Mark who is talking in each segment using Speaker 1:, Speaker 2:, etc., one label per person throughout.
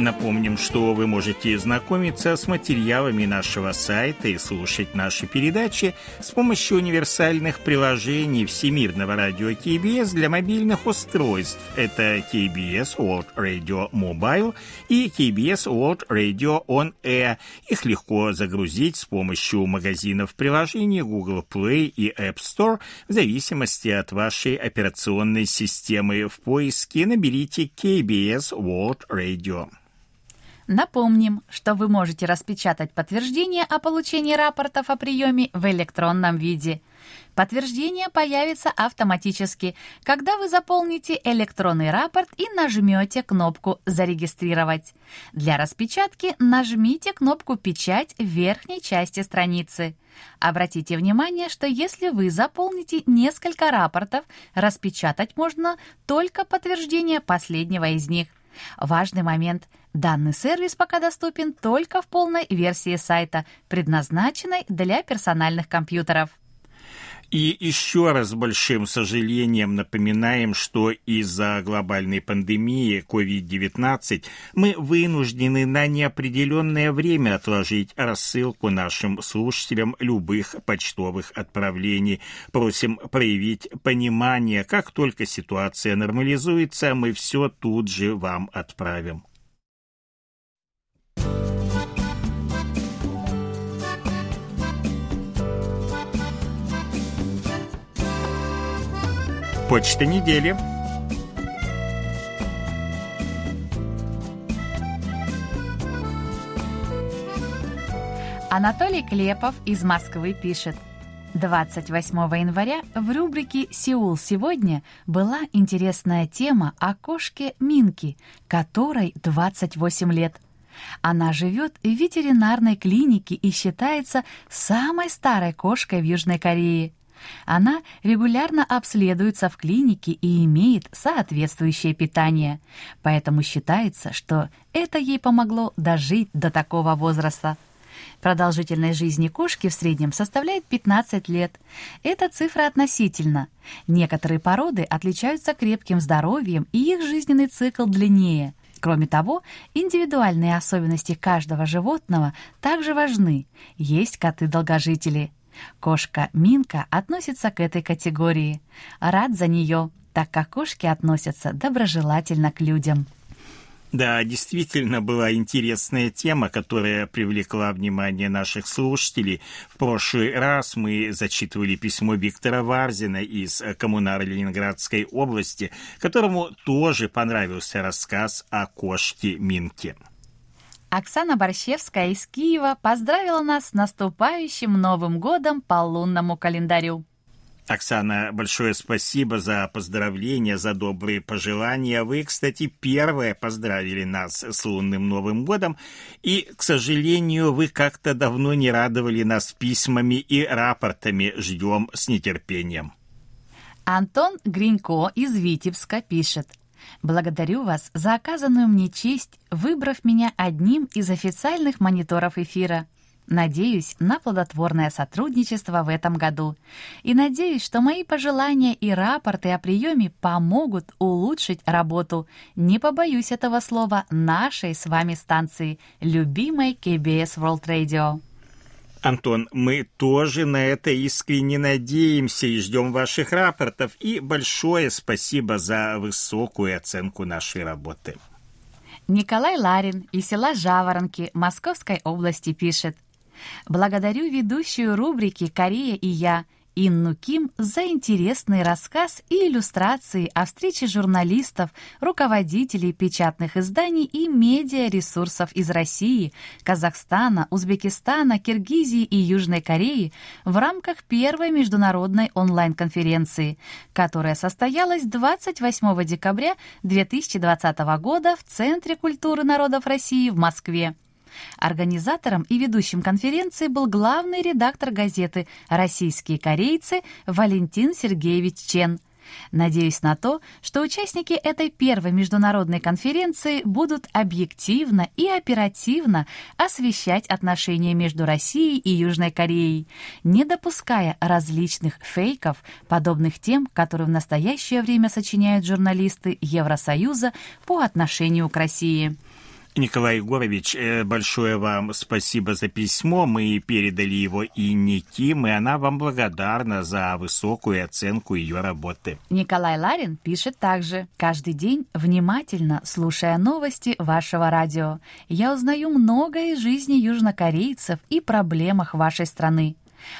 Speaker 1: Напомним, что вы можете знакомиться с материалами нашего сайта и слушать наши передачи с помощью универсальных приложений Всемирного радио КБС для мобильных устройств. Это KBS World Radio Mobile и KBS World Radio On Air. Их легко загрузить с помощью магазинов приложений Google Play и App Store в зависимости от вашей операционной системы. В поиске наберите KBS World Radio.
Speaker 2: Напомним, что вы можете распечатать подтверждение о получении рапортов о приеме в электронном виде. Подтверждение появится автоматически, когда вы заполните электронный рапорт и нажмете кнопку «Зарегистрировать». Для распечатки нажмите кнопку «Печать» в верхней части страницы. Обратите внимание, что если вы заполните несколько рапортов, распечатать можно только подтверждение последнего из них. Важный момент – Данный сервис пока доступен только в полной версии сайта, предназначенной для персональных компьютеров.
Speaker 1: И еще раз с большим сожалением напоминаем, что из-за глобальной пандемии COVID-19 мы вынуждены на неопределенное время отложить рассылку нашим слушателям любых почтовых отправлений. Просим проявить понимание. Как только ситуация нормализуется, мы все тут же вам отправим. Почта недели.
Speaker 2: Анатолий Клепов из Москвы пишет. 28 января в рубрике «Сеул сегодня» была интересная тема о кошке Минки, которой 28 лет. Она живет в ветеринарной клинике и считается самой старой кошкой в Южной Корее. Она регулярно обследуется в клинике и имеет соответствующее питание. Поэтому считается, что это ей помогло дожить до такого возраста. Продолжительность жизни кошки в среднем составляет 15 лет. Эта цифра относительно. Некоторые породы отличаются крепким здоровьем, и их жизненный цикл длиннее. Кроме того, индивидуальные особенности каждого животного также важны. Есть коты-долгожители – Кошка Минка относится к этой категории. Рад за нее, так как кошки относятся доброжелательно к людям.
Speaker 1: Да, действительно была интересная тема, которая привлекла внимание наших слушателей. В прошлый раз мы зачитывали письмо Виктора Варзина из коммунара Ленинградской области, которому тоже понравился рассказ о кошке Минке.
Speaker 2: Оксана Борщевская из Киева поздравила нас с наступающим Новым годом по лунному календарю.
Speaker 1: Оксана, большое спасибо за поздравления, за добрые пожелания. Вы, кстати, первые поздравили нас с лунным Новым годом. И, к сожалению, вы как-то давно не радовали нас письмами и рапортами. Ждем с нетерпением.
Speaker 2: Антон Гринько из Витебска пишет. Благодарю вас за оказанную мне честь, выбрав меня одним из официальных мониторов эфира. Надеюсь на плодотворное сотрудничество в этом году. И надеюсь, что мои пожелания и рапорты о приеме помогут улучшить работу, не побоюсь этого слова, нашей с вами станции, любимой KBS World Radio.
Speaker 1: Антон, мы тоже на это искренне надеемся и ждем ваших рапортов. И большое спасибо за высокую оценку нашей работы.
Speaker 2: Николай Ларин из села Жаворонки Московской области пишет. Благодарю ведущую рубрики «Корея и я» Инну Ким за интересный рассказ и иллюстрации о встрече журналистов, руководителей печатных изданий и медиаресурсов из России, Казахстана, Узбекистана, Киргизии и Южной Кореи в рамках первой международной онлайн-конференции, которая состоялась 28 декабря 2020 года в Центре культуры народов России в Москве. Организатором и ведущим конференции был главный редактор газеты «Российские корейцы» Валентин Сергеевич Чен – Надеюсь на то, что участники этой первой международной конференции будут объективно и оперативно освещать отношения между Россией и Южной Кореей, не допуская различных фейков, подобных тем, которые в настоящее время сочиняют журналисты Евросоюза по отношению к России.
Speaker 1: Николай Егорович, э, большое вам спасибо за письмо. Мы передали его и Ким, и она вам благодарна за высокую оценку ее работы.
Speaker 2: Николай Ларин пишет также. Каждый день, внимательно слушая новости вашего радио, я узнаю многое из жизни южнокорейцев и проблемах вашей страны.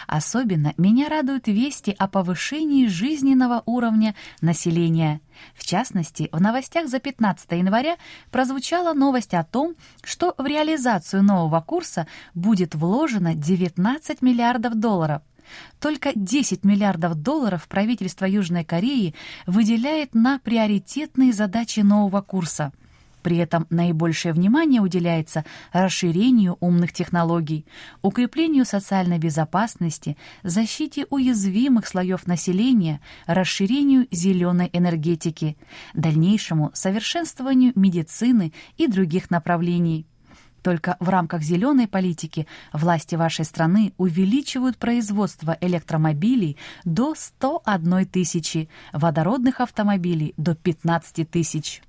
Speaker 2: Особенно меня радуют вести о повышении жизненного уровня населения. В частности, в новостях за 15 января прозвучала новость о том, что в реализацию нового курса будет вложено 19 миллиардов долларов. Только 10 миллиардов долларов правительство Южной Кореи выделяет на приоритетные задачи нового курса – при этом наибольшее внимание уделяется расширению умных технологий, укреплению социальной безопасности, защите уязвимых слоев населения, расширению зеленой энергетики, дальнейшему совершенствованию медицины и других направлений. Только в рамках зеленой политики власти вашей страны увеличивают производство электромобилей до 101 тысячи, водородных автомобилей до 15 тысяч.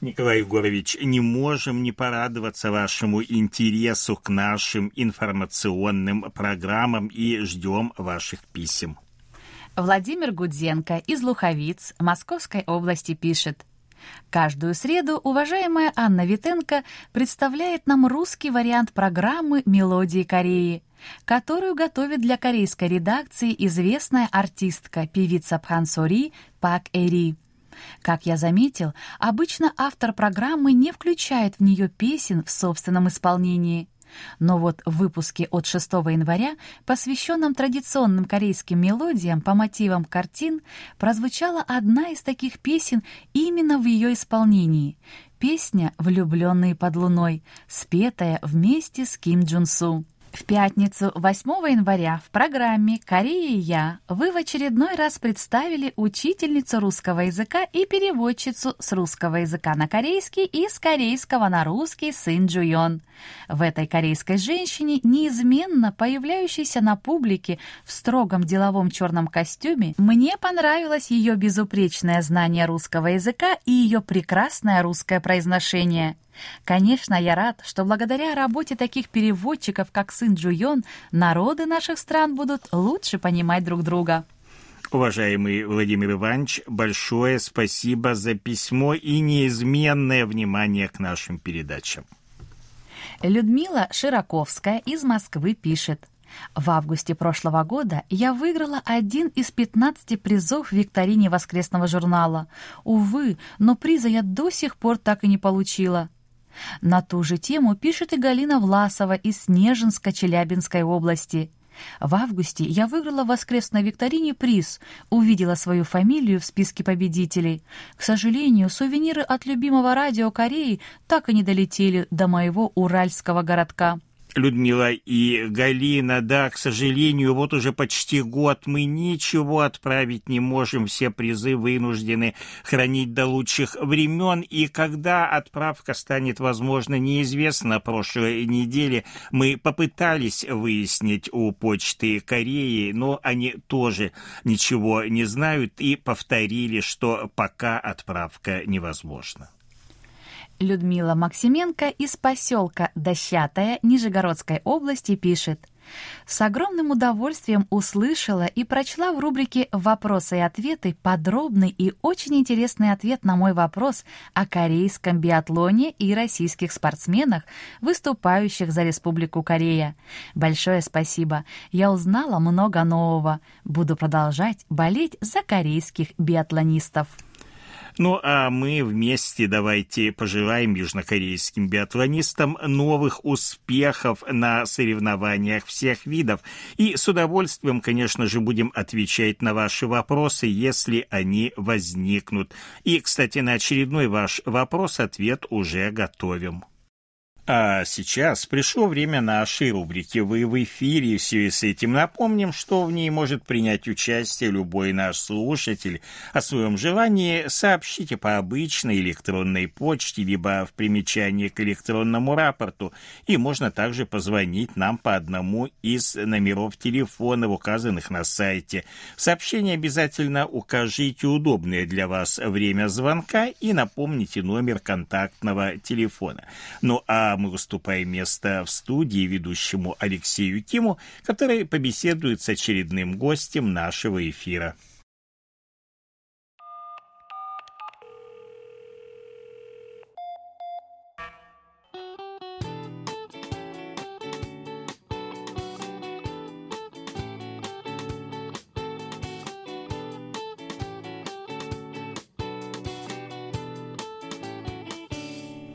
Speaker 1: Николай Егорович, не можем не порадоваться вашему интересу к нашим информационным программам и ждем ваших писем.
Speaker 2: Владимир Гудзенко из Луховиц Московской области пишет. Каждую среду уважаемая Анна Витенко представляет нам русский вариант программы «Мелодии Кореи», которую готовит для корейской редакции известная артистка, певица Пхансори Пак Эри. Как я заметил, обычно автор программы не включает в нее песен в собственном исполнении. Но вот в выпуске от 6 января, посвященном традиционным корейским мелодиям по мотивам картин, прозвучала одна из таких песен именно в ее исполнении. Песня «Влюбленные под луной», спетая вместе с Ким Джун Су. В пятницу, 8 января, в программе «Корея и я» вы в очередной раз представили учительницу русского языка и переводчицу с русского языка на корейский и с корейского на русский Сын Джуйон. В этой корейской женщине, неизменно появляющейся на публике в строгом деловом черном костюме, мне понравилось ее безупречное знание русского языка и ее прекрасное русское произношение. Конечно, я рад, что благодаря работе таких переводчиков, как сын Джуйон, народы наших стран будут лучше понимать друг друга.
Speaker 1: Уважаемый Владимир Иванович, большое спасибо за письмо и неизменное внимание к нашим передачам.
Speaker 2: Людмила Широковская из Москвы пишет. В августе прошлого года я выиграла один из 15 призов в викторине воскресного журнала. Увы, но приза я до сих пор так и не получила. На ту же тему пишет и Галина Власова из Снежинска-Челябинской области. В августе я выиграла в воскресной викторине приз, увидела свою фамилию в списке победителей. К сожалению, сувениры от любимого радио Кореи так и не долетели до моего уральского городка.
Speaker 1: Людмила и Галина, да, к сожалению, вот уже почти год мы ничего отправить не можем, все призы вынуждены хранить до лучших времен, и когда отправка станет возможна, неизвестно. Прошлой неделе мы попытались выяснить у почты Кореи, но они тоже ничего не знают и повторили, что пока отправка невозможна.
Speaker 2: Людмила Максименко из поселка Дощатая Нижегородской области пишет. С огромным удовольствием услышала и прочла в рубрике «Вопросы и ответы» подробный и очень интересный ответ на мой вопрос о корейском биатлоне и российских спортсменах, выступающих за Республику Корея. Большое спасибо. Я узнала много нового. Буду продолжать болеть за корейских биатлонистов.
Speaker 1: Ну а мы вместе давайте пожелаем южнокорейским биатлонистам новых успехов на соревнованиях всех видов. И с удовольствием, конечно же, будем отвечать на ваши вопросы, если они возникнут. И, кстати, на очередной ваш вопрос ответ уже готовим. А сейчас пришло время нашей рубрики «Вы в эфире». В связи с этим напомним, что в ней может принять участие любой наш слушатель. О своем желании сообщите по обычной электронной почте, либо в примечании к электронному рапорту. И можно также позвонить нам по одному из номеров телефона, указанных на сайте. В сообщении обязательно укажите удобное для вас время звонка и напомните номер контактного телефона. Ну а мы уступаем место в студии ведущему Алексею Киму, который побеседует с очередным гостем нашего эфира.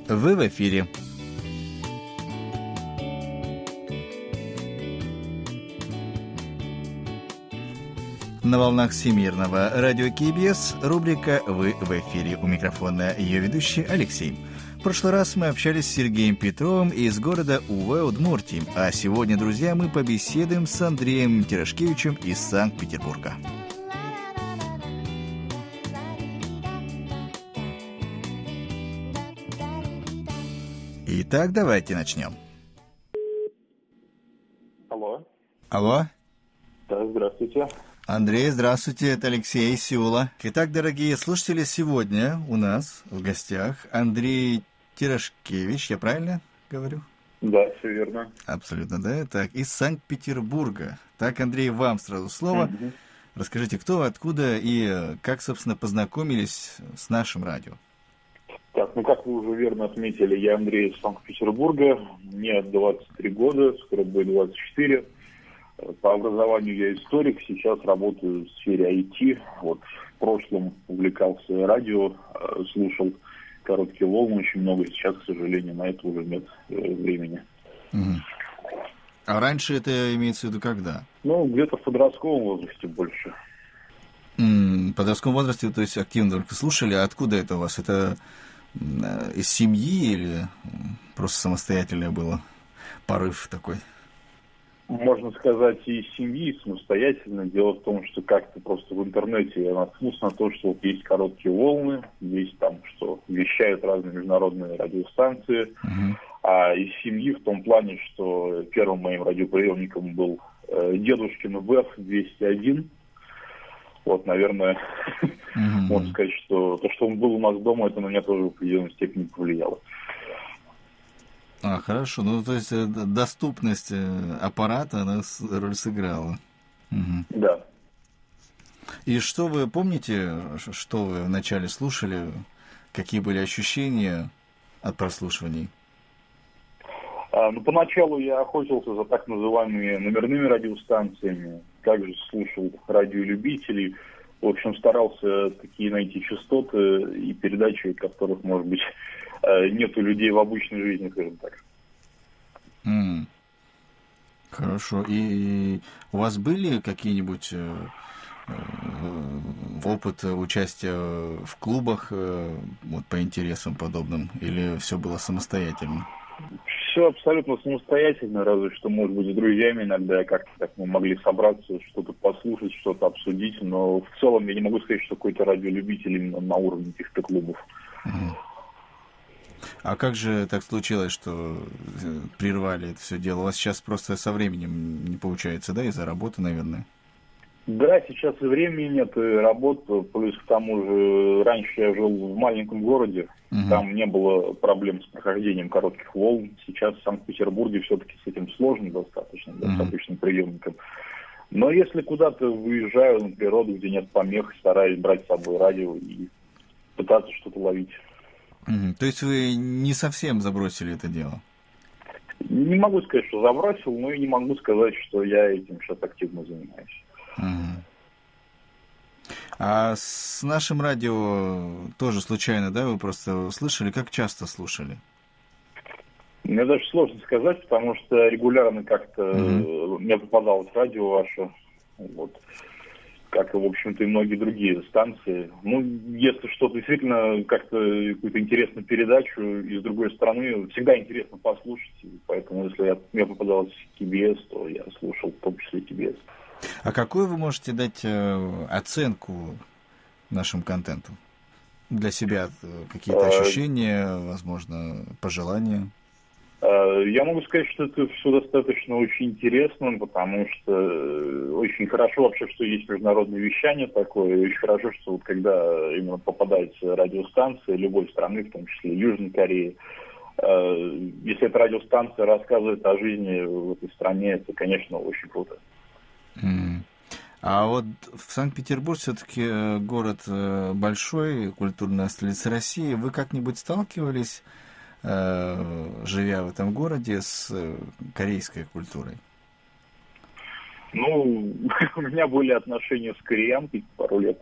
Speaker 3: Вы в эфире. На волнах Всемирного радио КБС рубрика «Вы в эфире». У микрофона ее ведущий Алексей. В прошлый раз мы общались с Сергеем Петровым из города Уве, Удмуртии. А сегодня, друзья, мы побеседуем с Андреем Терешкевичем из Санкт-Петербурга. Итак, давайте начнем.
Speaker 4: Алло.
Speaker 3: Алло.
Speaker 4: Да, здравствуйте.
Speaker 3: Андрей, здравствуйте, это Алексей из Сеула. Итак, дорогие слушатели, сегодня у нас в гостях Андрей Тирошкевич, я правильно говорю?
Speaker 4: Да, все верно.
Speaker 3: Абсолютно, да. Так, из Санкт-Петербурга. Так, Андрей, вам сразу слово. Угу. Расскажите, кто, откуда и как, собственно, познакомились с нашим радио?
Speaker 4: Так, ну как вы уже верно отметили, я Андрей из Санкт-Петербурга, мне 23 года, скоро будет 24. По образованию я историк, сейчас работаю в сфере IT. Вот в прошлом увлекался радио, э, слушал короткие волны очень много. Сейчас, к сожалению, на это уже нет э, времени.
Speaker 3: Угу. А раньше это имеется в виду когда?
Speaker 4: Ну, где-то в подростковом возрасте больше.
Speaker 3: в подростковом возрасте, то есть активно только слушали. А откуда это у вас? Это э, из семьи или просто самостоятельное было порыв такой?
Speaker 4: Можно сказать, и семьи, и самостоятельно. Дело в том, что как-то просто в интернете я наткнулся на то, что вот есть короткие волны, есть там, что вещают разные международные радиостанции. Uh-huh. А из семьи в том плане, что первым моим радиоприемником был э, дедушкин ВЭФ-201. Вот, наверное, uh-huh. можно сказать, что то, что он был у нас дома, это на меня тоже в определенной степени повлияло.
Speaker 3: А, хорошо. Ну, то есть э, доступность э, аппарата, она роль сыграла.
Speaker 4: Угу. Да.
Speaker 3: И что вы помните, что вы вначале слушали? Какие были ощущения от прослушиваний?
Speaker 4: А, ну, поначалу я охотился за так называемыми номерными радиостанциями, также слушал радиолюбителей. В общем, старался такие найти частоты и передачи, которых, может быть, Э, нету людей в обычной жизни, скажем так.
Speaker 3: Mm. Хорошо. И у вас были какие-нибудь э, э, опыт участия в клубах вот по интересам подобным, или все было самостоятельно?
Speaker 4: Все абсолютно самостоятельно, разве что, может быть, с друзьями иногда как-то так мы могли собраться, что-то послушать, что-то обсудить, но в целом я не могу сказать, что какой-то радиолюбитель именно на уровне каких-то клубов. Mm.
Speaker 3: А как же так случилось, что э, прервали это все дело? У вас сейчас просто со временем не получается, да, из-за работы, наверное?
Speaker 4: Да, сейчас и времени нет, и работы. Плюс к тому же, раньше я жил в маленьком городе, угу. там не было проблем с прохождением коротких волн. Сейчас в Санкт-Петербурге все-таки с этим сложно достаточно, угу. обычным приемником. Но если куда-то выезжаю на природу, где нет помех, стараюсь брать с собой радио и пытаться что-то ловить.
Speaker 3: Угу. То есть вы не совсем забросили это дело?
Speaker 4: Не могу сказать, что забросил, но и не могу сказать, что я этим сейчас активно занимаюсь.
Speaker 3: Угу. А с нашим радио тоже случайно, да, вы просто слышали? Как часто слушали?
Speaker 4: Мне даже сложно сказать, потому что регулярно как-то угу. мне попадалось радио ваше. Вот как и, в общем-то, и многие другие станции. Ну, если что-то действительно как-то какую-то интересную передачу из другой страны, всегда интересно послушать. Поэтому, если я, мне попадалось KBS, то я слушал в том числе KBS.
Speaker 3: А какую вы можете дать э, оценку нашему контенту? Для себя э, какие-то э, ощущения, возможно, пожелания?
Speaker 4: Э, я могу сказать, что это все достаточно очень интересно, потому что э, очень хорошо вообще, что есть международное вещание такое, и очень хорошо, что вот когда именно попадается радиостанция любой страны, в том числе Южной Кореи, э, если эта радиостанция рассказывает о жизни в этой стране, это, конечно, очень круто.
Speaker 3: А вот в Санкт-Петербург все-таки город большой, культурная столица России. Вы как-нибудь сталкивались живя в этом городе, с э, корейской культурой?
Speaker 4: Ну, у меня были отношения с кореянкой пару лет.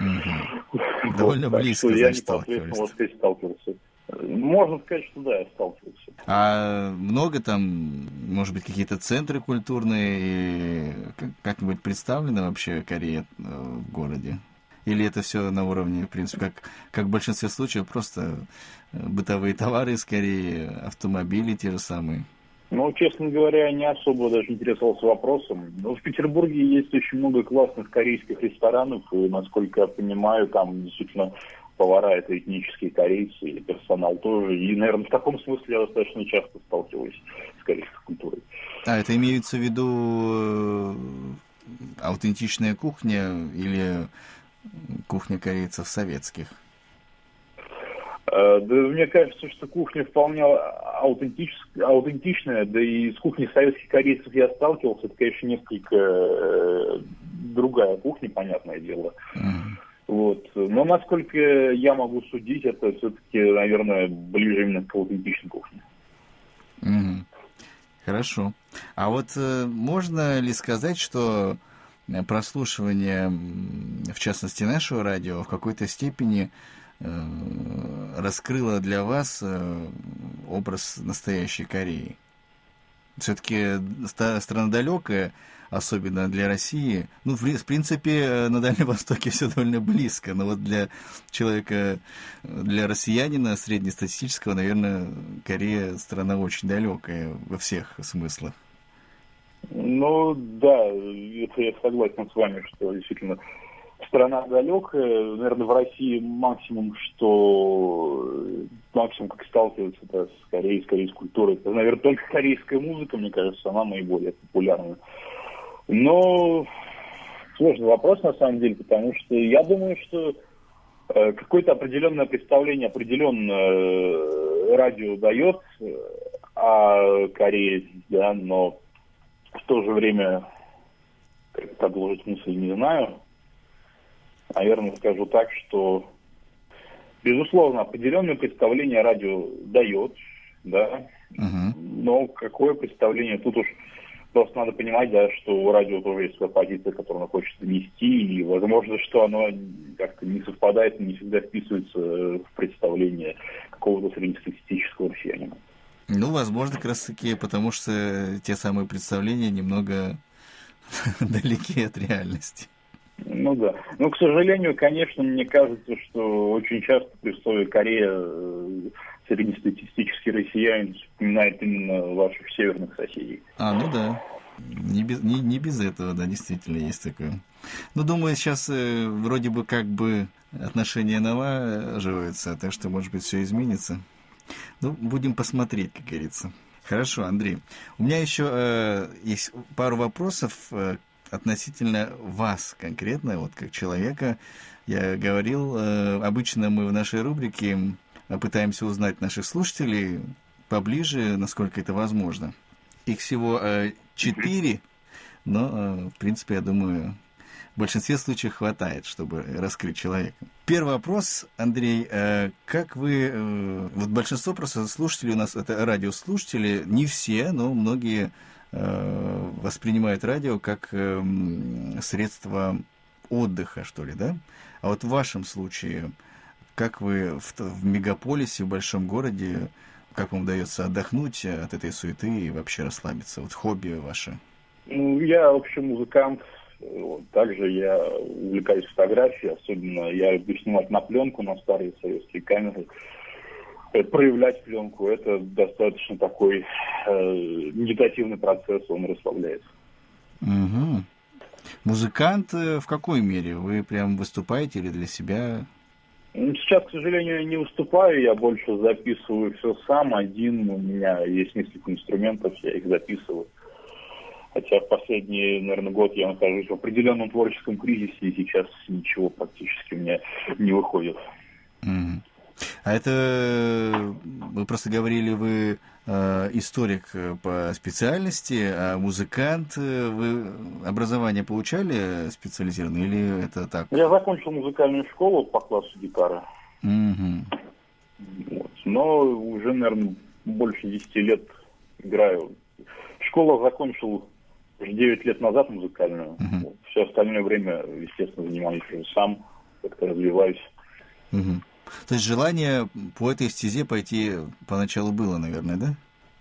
Speaker 3: Угу. Довольно вот, близко,
Speaker 4: так, значит, я непосредственно вот здесь сталкивался. Можно сказать, что да, я сталкивался.
Speaker 3: А много там, может быть, какие-то центры культурные как-нибудь представлены вообще Корея э, в городе? Или это все на уровне, в принципе, как, как в большинстве случаев, просто э, бытовые товары, скорее, автомобили те же самые?
Speaker 4: Ну, честно говоря, не особо даже интересовался вопросом. Но в Петербурге есть очень много классных корейских ресторанов, и, насколько я понимаю, там действительно повара это этнические корейцы, и персонал тоже. И, наверное, в таком смысле я достаточно часто сталкиваюсь с корейской культурой.
Speaker 3: А, это имеется в виду э, аутентичная кухня или кухня корейцев советских?
Speaker 4: Э, да, мне кажется, что кухня вполне аутентичная, да и с кухней советских корейцев я сталкивался. Это, конечно, несколько э, другая кухня, понятное дело. Вот. Но насколько я могу судить, это все-таки, наверное, ближе именно к аутентичной кухне.
Speaker 3: Хорошо. А вот э, можно ли сказать, что прослушивание, в частности, нашего радио, в какой-то степени э, раскрыло для вас э, образ настоящей Кореи. Все-таки страна далекая, особенно для России. Ну, в, принципе, на Дальнем Востоке все довольно близко, но вот для человека, для россиянина среднестатистического, наверное, Корея страна очень далекая во всех смыслах.
Speaker 4: Ну, да, это я согласен с вами, что действительно страна далекая. Наверное, в России максимум, что максимум, как сталкиваться это с Кореей, с корейской культурой. Это, наверное, только корейская музыка, мне кажется, она наиболее популярна. Но сложный вопрос, на самом деле, потому что я думаю, что э, какое-то определенное представление, определенное э, радио дает э, о Корее, да, но в то же время, как продолжить мысль, не знаю. Наверное, скажу так, что, безусловно, определенное представление радио дает, да, uh-huh. но какое представление, тут уж просто надо понимать, да, что у радио тоже есть своя позиция, которую оно хочет донести, и возможно, что оно как-то не совпадает, не всегда вписывается в представление какого-то среднестатистического россиянина.
Speaker 3: Ну, возможно, как раз таки, потому что те самые представления немного далеки от реальности.
Speaker 4: Ну да. Ну, к сожалению, конечно, мне кажется, что очень часто при слове Корея э, среднестатистический россиянин вспоминает именно ваших северных соседей.
Speaker 3: А, ну да. Не без, не, не без этого, да, действительно есть такое. Ну, думаю, сейчас э, вроде бы как бы отношения налаживаются, так что, может быть, все изменится. Ну, будем посмотреть, как говорится. Хорошо, Андрей. У меня еще э, есть пару вопросов э, относительно вас конкретно, вот как человека. Я говорил, э, обычно мы в нашей рубрике пытаемся узнать наших слушателей поближе, насколько это возможно. Их всего э, четыре, но, э, в принципе, я думаю, в большинстве случаев хватает, чтобы раскрыть человека. Первый вопрос, Андрей, как вы, вот большинство просто слушателей у нас, это радиослушатели, не все, но многие э, воспринимают радио как средство отдыха, что ли, да? А вот в вашем случае, как вы в, в мегаполисе, в большом городе, как вам удается отдохнуть от этой суеты и вообще расслабиться? Вот хобби ваше?
Speaker 4: Ну, я, в общем, музыкант. Также я увлекаюсь фотографией, особенно я люблю снимать на пленку, на старые советские камеры. Э, проявлять пленку, это достаточно такой э, медитативный процесс, он расслабляет.
Speaker 3: Угу. Музыкант э, в какой мере? Вы прям выступаете или для себя?
Speaker 4: Ну, сейчас, к сожалению, не выступаю, я больше записываю все сам, один. У меня есть несколько инструментов, я их записываю. Хотя в последний, наверное, год я нахожусь в определенном творческом кризисе, и сейчас ничего практически у меня не выходит.
Speaker 3: А это вы просто говорили, вы э, историк по специальности, а музыкант. Вы образование получали специализированное или это так?
Speaker 4: Я закончил музыкальную школу по классу гитары.
Speaker 3: Угу.
Speaker 4: Вот. Но уже, наверное, больше 10 лет играю. Школу закончил уже 9 лет назад музыкальную. Угу. Вот. Все остальное время, естественно, занимаюсь уже сам, как-то развиваюсь.
Speaker 3: Угу. То есть желание по этой стезе пойти поначалу было, наверное, да?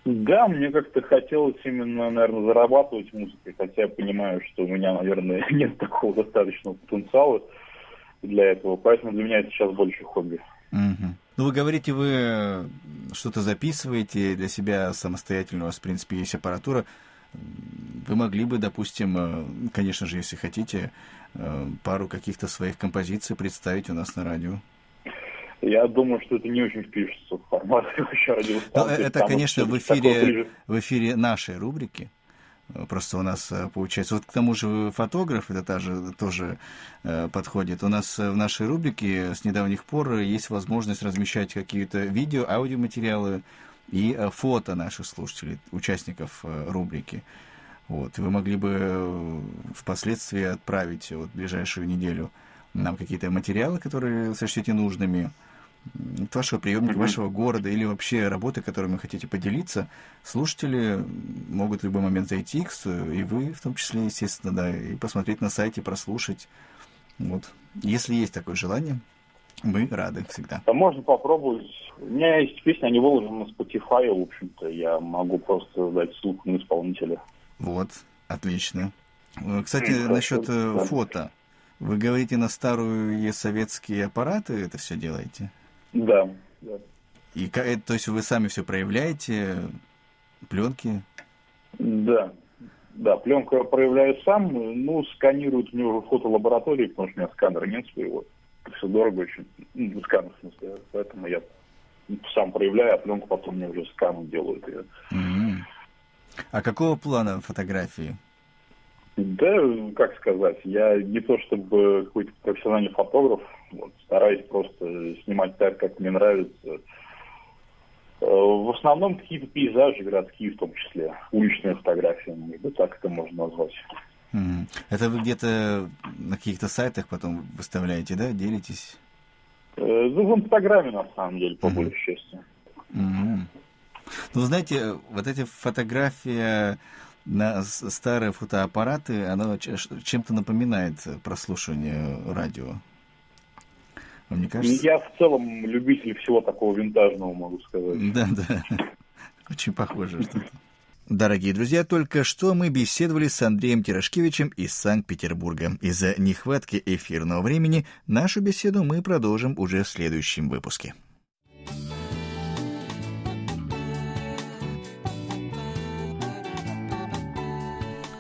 Speaker 4: Да, мне как-то хотелось именно, наверное, зарабатывать музыкой, хотя я понимаю, что у меня, наверное, нет такого достаточного потенциала для этого, поэтому для меня это сейчас больше хобби.
Speaker 3: Угу. Ну, вы говорите, вы что-то записываете для себя самостоятельно, у вас, в принципе, есть аппаратура. Вы могли бы, допустим, э, конечно же, если хотите, э, пару каких-то своих композиций представить у нас на радио?
Speaker 4: Я думаю, что это не очень впишется в формат радиостанции.
Speaker 3: Это, конечно, в эфире, в эфире нашей рубрики. Просто у нас э, получается... Вот к тому же фотограф, это тоже, тоже э, подходит. У нас в нашей рубрике с недавних пор есть возможность размещать какие-то видео, аудиоматериалы и э, фото наших слушателей, участников рубрики. Вот. вы могли бы впоследствии отправить вот, в ближайшую неделю нам какие-то материалы, которые сочтете нужными, от вашего приемника, mm-hmm. вашего города или вообще работы, которыми вы хотите поделиться, слушатели могут в любой момент зайти, и вы в том числе, естественно, да, и посмотреть на сайте, прослушать. Вот. Если есть такое желание, мы рады всегда.
Speaker 4: Да, можно попробовать. У меня есть песня, они выложены на Spotify, в общем-то. Я могу просто дать ссылку на исполнителя.
Speaker 3: Вот, отлично. Кстати, mm, насчет э, да. фото. Вы говорите, на старые советские аппараты это все делаете?
Speaker 4: Да, да.
Speaker 3: И то есть вы сами все проявляете, пленки?
Speaker 4: Да, да, пленку я проявляю сам, ну, сканируют мне уже в фотолаборатории, потому что у меня сканера нет своего. Это все дорого очень, ну, сканер в смысле, поэтому я сам проявляю, а пленку потом мне уже скан делают.
Speaker 3: Mm-hmm. А какого плана фотографии?
Speaker 4: Да, как сказать, я не то чтобы какой-то профессиональный фотограф, вот, стараюсь просто снимать так, как мне нравится. Э, в основном какие-то пейзажи городские в том числе, уличные фотографии, да, так это можно назвать.
Speaker 3: Это вы где-то на каких-то сайтах потом выставляете, да, делитесь?
Speaker 4: Э, ну, в Инстаграме, на самом деле, по mm-hmm. большей части.
Speaker 3: Mm-hmm. Ну, знаете, вот эти фотографии на старые фотоаппараты, оно чем-то напоминает прослушивание радио. Мне кажется...
Speaker 4: Я в целом любитель всего такого винтажного, могу сказать.
Speaker 3: Да, да. Очень похоже что-то. Дорогие друзья, только что мы беседовали с Андреем Тирошкевичем из Санкт-Петербурга. Из-за нехватки эфирного времени нашу беседу мы продолжим уже в следующем выпуске.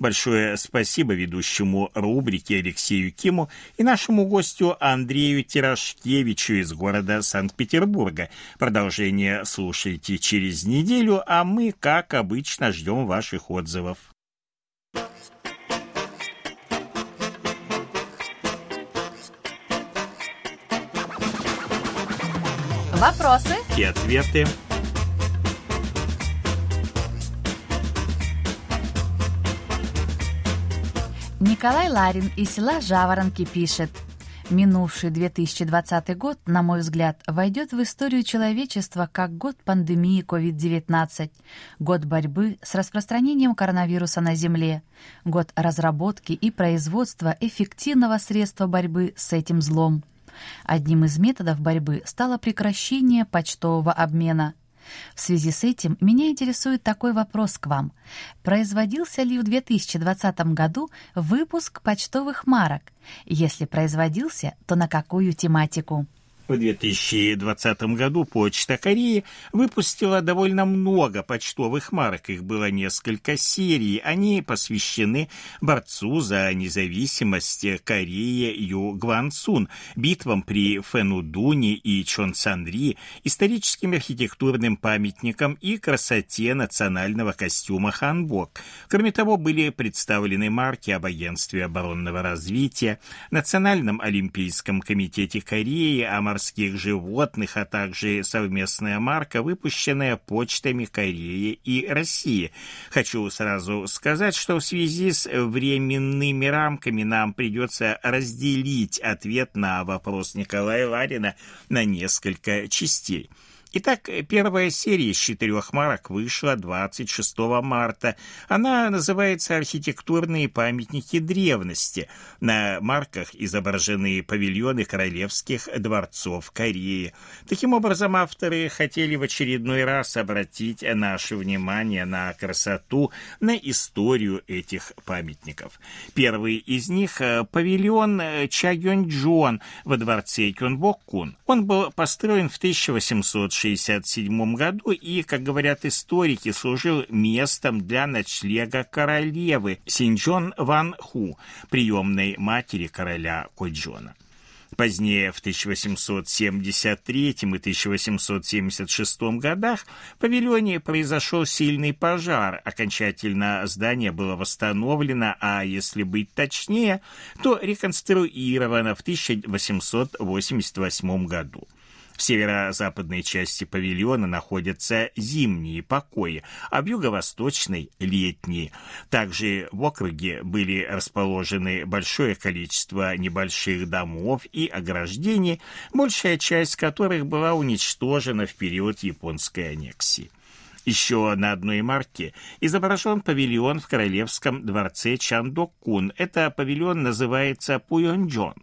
Speaker 1: Большое спасибо ведущему рубрики Алексею Киму и нашему гостю Андрею Тирашкевичу из города Санкт-Петербурга. Продолжение слушайте через неделю, а мы, как обычно, ждем ваших отзывов.
Speaker 2: Вопросы
Speaker 1: и ответы.
Speaker 2: Николай Ларин из села Жаворонки пишет. Минувший 2020 год, на мой взгляд, войдет в историю человечества как год пандемии COVID-19, год борьбы с распространением коронавируса на Земле, год разработки и производства эффективного средства борьбы с этим злом. Одним из методов борьбы стало прекращение почтового обмена. В связи с этим меня интересует такой вопрос к вам. Производился ли в 2020 году выпуск почтовых марок? Если производился, то на какую тематику?
Speaker 1: В 2020 году Почта Кореи выпустила довольно много почтовых марок. Их было несколько серий. Они посвящены борцу за независимость Кореи Ю Гвансун, битвам при Фэнудуне и Чонсанри, историческим архитектурным памятникам и красоте национального костюма ханбок. Кроме того, были представлены марки об агентстве оборонного развития, Национальном олимпийском комитете Кореи, о морских животных, а также совместная марка, выпущенная почтами Кореи и России. Хочу сразу сказать, что в связи с временными рамками нам придется разделить ответ на вопрос Николая Ларина на несколько частей. Итак, первая серия из четырех марок вышла 26 марта. Она называется «Архитектурные памятники древности». На марках изображены павильоны королевских дворцов Кореи. Таким образом, авторы хотели в очередной раз обратить наше внимание на красоту, на историю этих памятников. Первый из них – павильон Чагёнджон во дворце Кёнбоккун. Он был построен в 1800 1967 году и, как говорят историки, служил местом для ночлега королевы Синджон Ван Ху, приемной матери короля Коджона. Позднее, в 1873 и 1876 годах, в павильоне произошел сильный пожар. Окончательно здание было восстановлено, а если быть точнее, то реконструировано в 1888 году. В северо-западной части павильона находятся зимние покои, а в юго-восточной – летние. Также в округе были расположены большое количество небольших домов и ограждений, большая часть которых была уничтожена в период японской аннексии. Еще на одной марке изображен павильон в королевском дворце Чандокун. Это павильон называется Пуйонджон.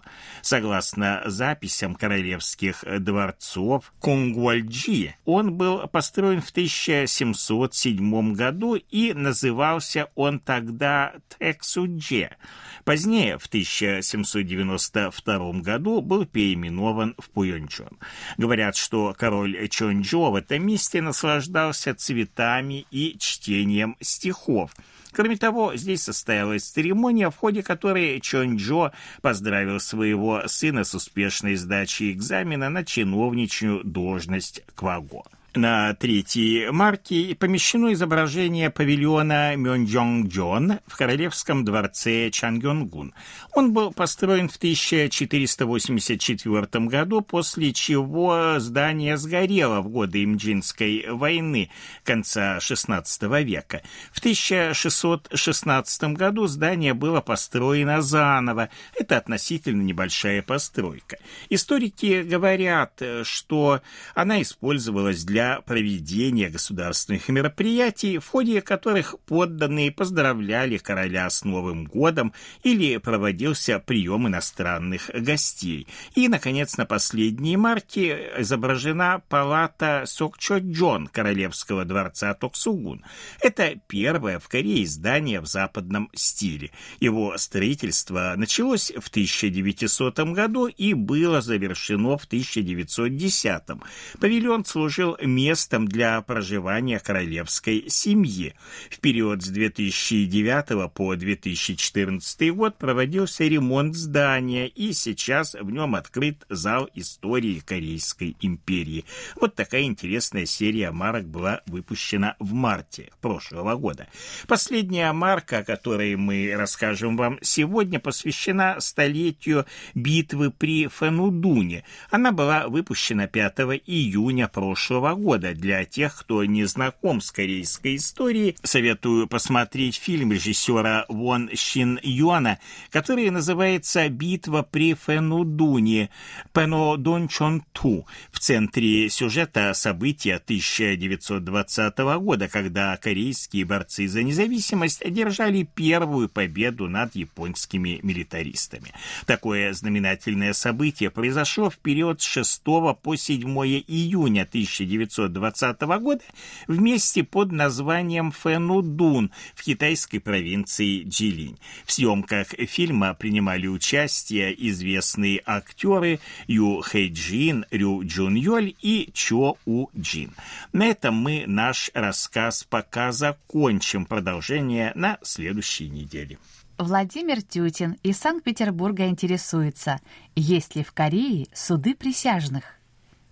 Speaker 1: Согласно записям королевских дворцов Кунгуальджи, он был построен в 1707 году и назывался он тогда Тексудже. Позднее, в 1792 году, был переименован в Пуйонджон. Говорят, что король Чонджо в этом месте наслаждался цветами и чтением стихов. Кроме того, здесь состоялась церемония, в ходе которой Чонджо поздравил своего сына с успешной сдачей экзамена на чиновничью должность Кваго. На третьей марке помещено изображение павильона Мёнджонгджон в королевском дворце Чангёнгун. Он был построен в 1484 году, после чего здание сгорело в годы Имджинской войны конца XVI века. В 1616 году здание было построено заново. Это относительно небольшая постройка. Историки говорят, что она использовалась для проведения государственных мероприятий, в ходе которых подданные поздравляли короля с Новым годом или проводился прием иностранных гостей. И, наконец, на последней марке изображена палата Сокчо-Джон королевского дворца Токсугун. Это первое в Корее здание в западном стиле. Его строительство началось в 1900 году и было завершено в 1910. Павильон служил местом для проживания королевской семьи. В период с 2009 по 2014 год проводился ремонт здания, и сейчас в нем открыт зал истории Корейской империи. Вот такая интересная серия марок была выпущена в марте прошлого года. Последняя марка, о которой мы расскажем вам сегодня, посвящена столетию битвы при Фанудуне. Она была выпущена 5 июня прошлого года. Для тех, кто не знаком с корейской историей, советую посмотреть фильм режиссера Вон Шин Юана, который называется «Битва при Фэнудуне» Пэнодун Чон Ту. В центре сюжета события 1920 года, когда корейские борцы за независимость одержали первую победу над японскими милитаристами. Такое знаменательное событие произошло в период с 6 по 7 июня 1920 года в месте под названием Фэнудун в китайской провинции Джилинь. В съемках фильма принимали участие известные актеры Ю Хэйджин, Рю Джун Йоль и Чо У Джин. На этом мы наш рассказ пока закончим. Продолжение на следующей неделе.
Speaker 2: Владимир Тютин из Санкт-Петербурга интересуется, есть ли в Корее суды присяжных?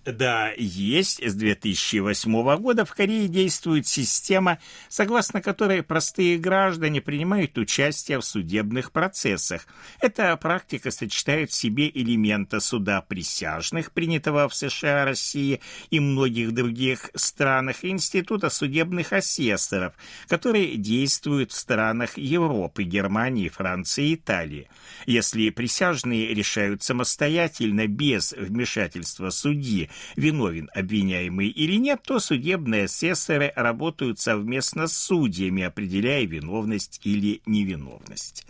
Speaker 1: Да, есть. С 2008 года в Корее действует система, согласно которой простые граждане принимают участие в судебных процессах. Эта практика сочетает в себе элемента суда присяжных, принятого в США, России и многих других странах, и института судебных асессоров, который действует в странах Европы, Германии, Франции и Италии. Если присяжные решают самостоятельно, без вмешательства судьи, виновен обвиняемый или нет, то судебные асессоры работают совместно с судьями, определяя виновность или невиновность.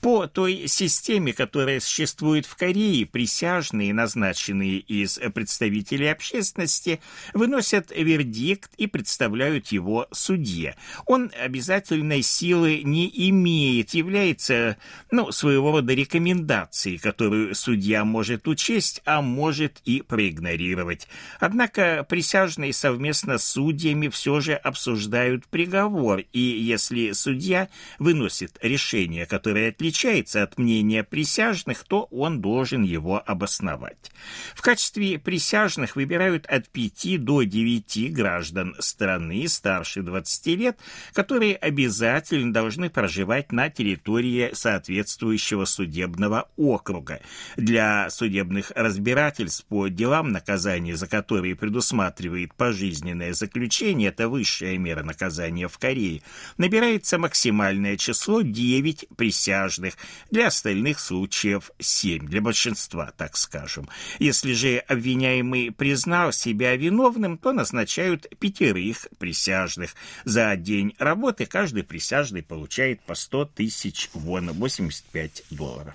Speaker 1: По той системе, которая существует в Корее, присяжные, назначенные из представителей общественности, выносят вердикт и представляют его судье. Он обязательной силы не имеет, является ну, своего рода рекомендацией, которую судья может учесть, а может и проигнорировать. Однако присяжные совместно с судьями все же обсуждают приговор, и если судья выносит решение, которое отличается от мнения присяжных, то он должен его обосновать. В качестве присяжных выбирают от 5 до 9 граждан страны старше 20 лет, которые обязательно должны проживать на территории соответствующего судебного округа. Для судебных разбирательств по делам наказания за которые предусматривает пожизненное заключение, это высшая мера наказания в Корее, набирается максимальное число 9 присяжных, для остальных случаев 7, для большинства, так скажем. Если же обвиняемый признал себя виновным, то назначают пятерых присяжных. За день работы каждый присяжный получает по 100 тысяч вон, 85 долларов.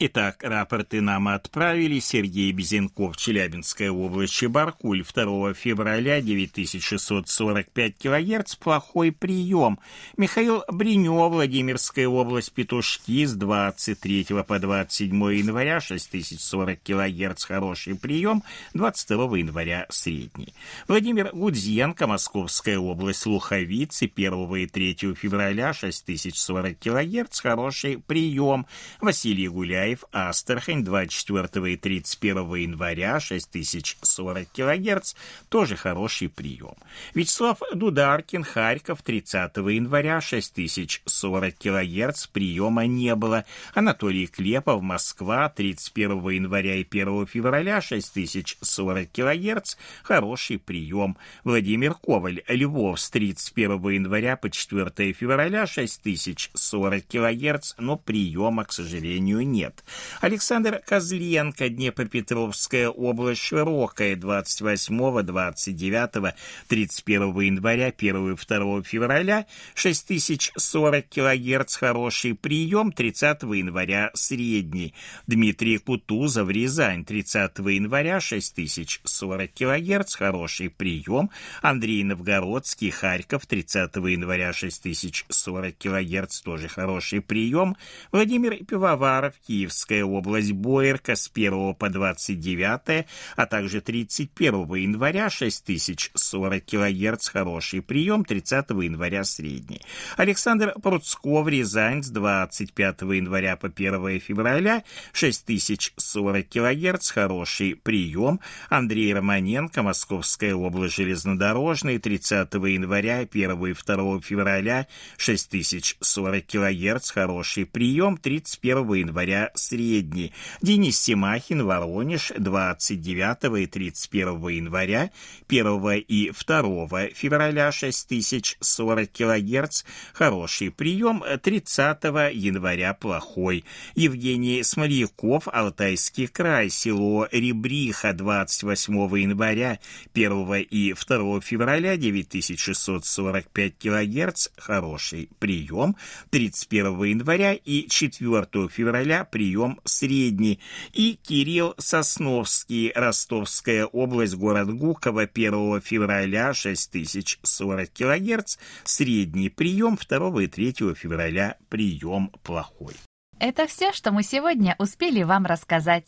Speaker 1: Итак, рапорты нам отправили Сергей Безенков, Челябинская область, Чебаркуль, 2 февраля, 9645 килогерц, плохой прием. Михаил Бринев, Владимирская область, Петушки, с 23 по 27 января, 6040 килогерц, хороший прием, 22 января, средний. Владимир Гудзенко, Московская область, Луховицы, 1 и 3 февраля, 6040 килогерц, хороший прием. Василий Гуляй, Николаев, Астрахань, 24 и 31 января, 6040 кГц, тоже хороший прием. Вячеслав Дударкин, Харьков, 30 января, 6040 кГц, приема не было. Анатолий Клепов, Москва, 31 января и 1 февраля, 6040 кГц, хороший прием. Владимир Коваль, Львов, с 31 января по 4 февраля, 6040 кГц, но приема, к сожалению, нет. Александр Козленко, Днепропетровская область, Широкая, 28, 29, 31 января, 1 2 февраля, 6040 кГц, хороший прием, 30 января, средний. Дмитрий Кутузов, Рязань, 30 января, 6040 кГц, хороший прием. Андрей Новгородский, Харьков, 30 января, 6040 кГц, тоже хороший прием. Владимир Пивоваров, Киев, Киевская область Боярка с 1 по 29, а также 31 января 6040 кГц хороший прием, 30 января средний. Александр Пруцков, Рязань с 25 января по 1 февраля 6040 кГц хороший прием. Андрей Романенко, Московская область железнодорожный, 30 января, 1 и 2 февраля 6040 кГц хороший прием, 31 января средний. Денис Семахин, Воронеж, 29 и 31 января, 1 и 2 февраля 6040 кГц хороший прием, 30 января плохой. Евгений Смоляков, Алтайский край, село Ребриха, 28 января, 1 и 2 февраля 9645 кГц хороший прием, 31 января и 4 февраля прием средний. И Кирилл Сосновский, Ростовская область, город Гуково, 1 февраля 6040 кГц, средний прием, 2 и 3 февраля прием плохой.
Speaker 2: Это все, что мы сегодня успели вам рассказать.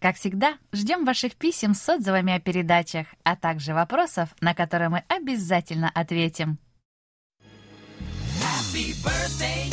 Speaker 2: Как всегда, ждем ваших писем с отзывами о передачах, а также вопросов, на которые мы обязательно ответим. Happy birthday.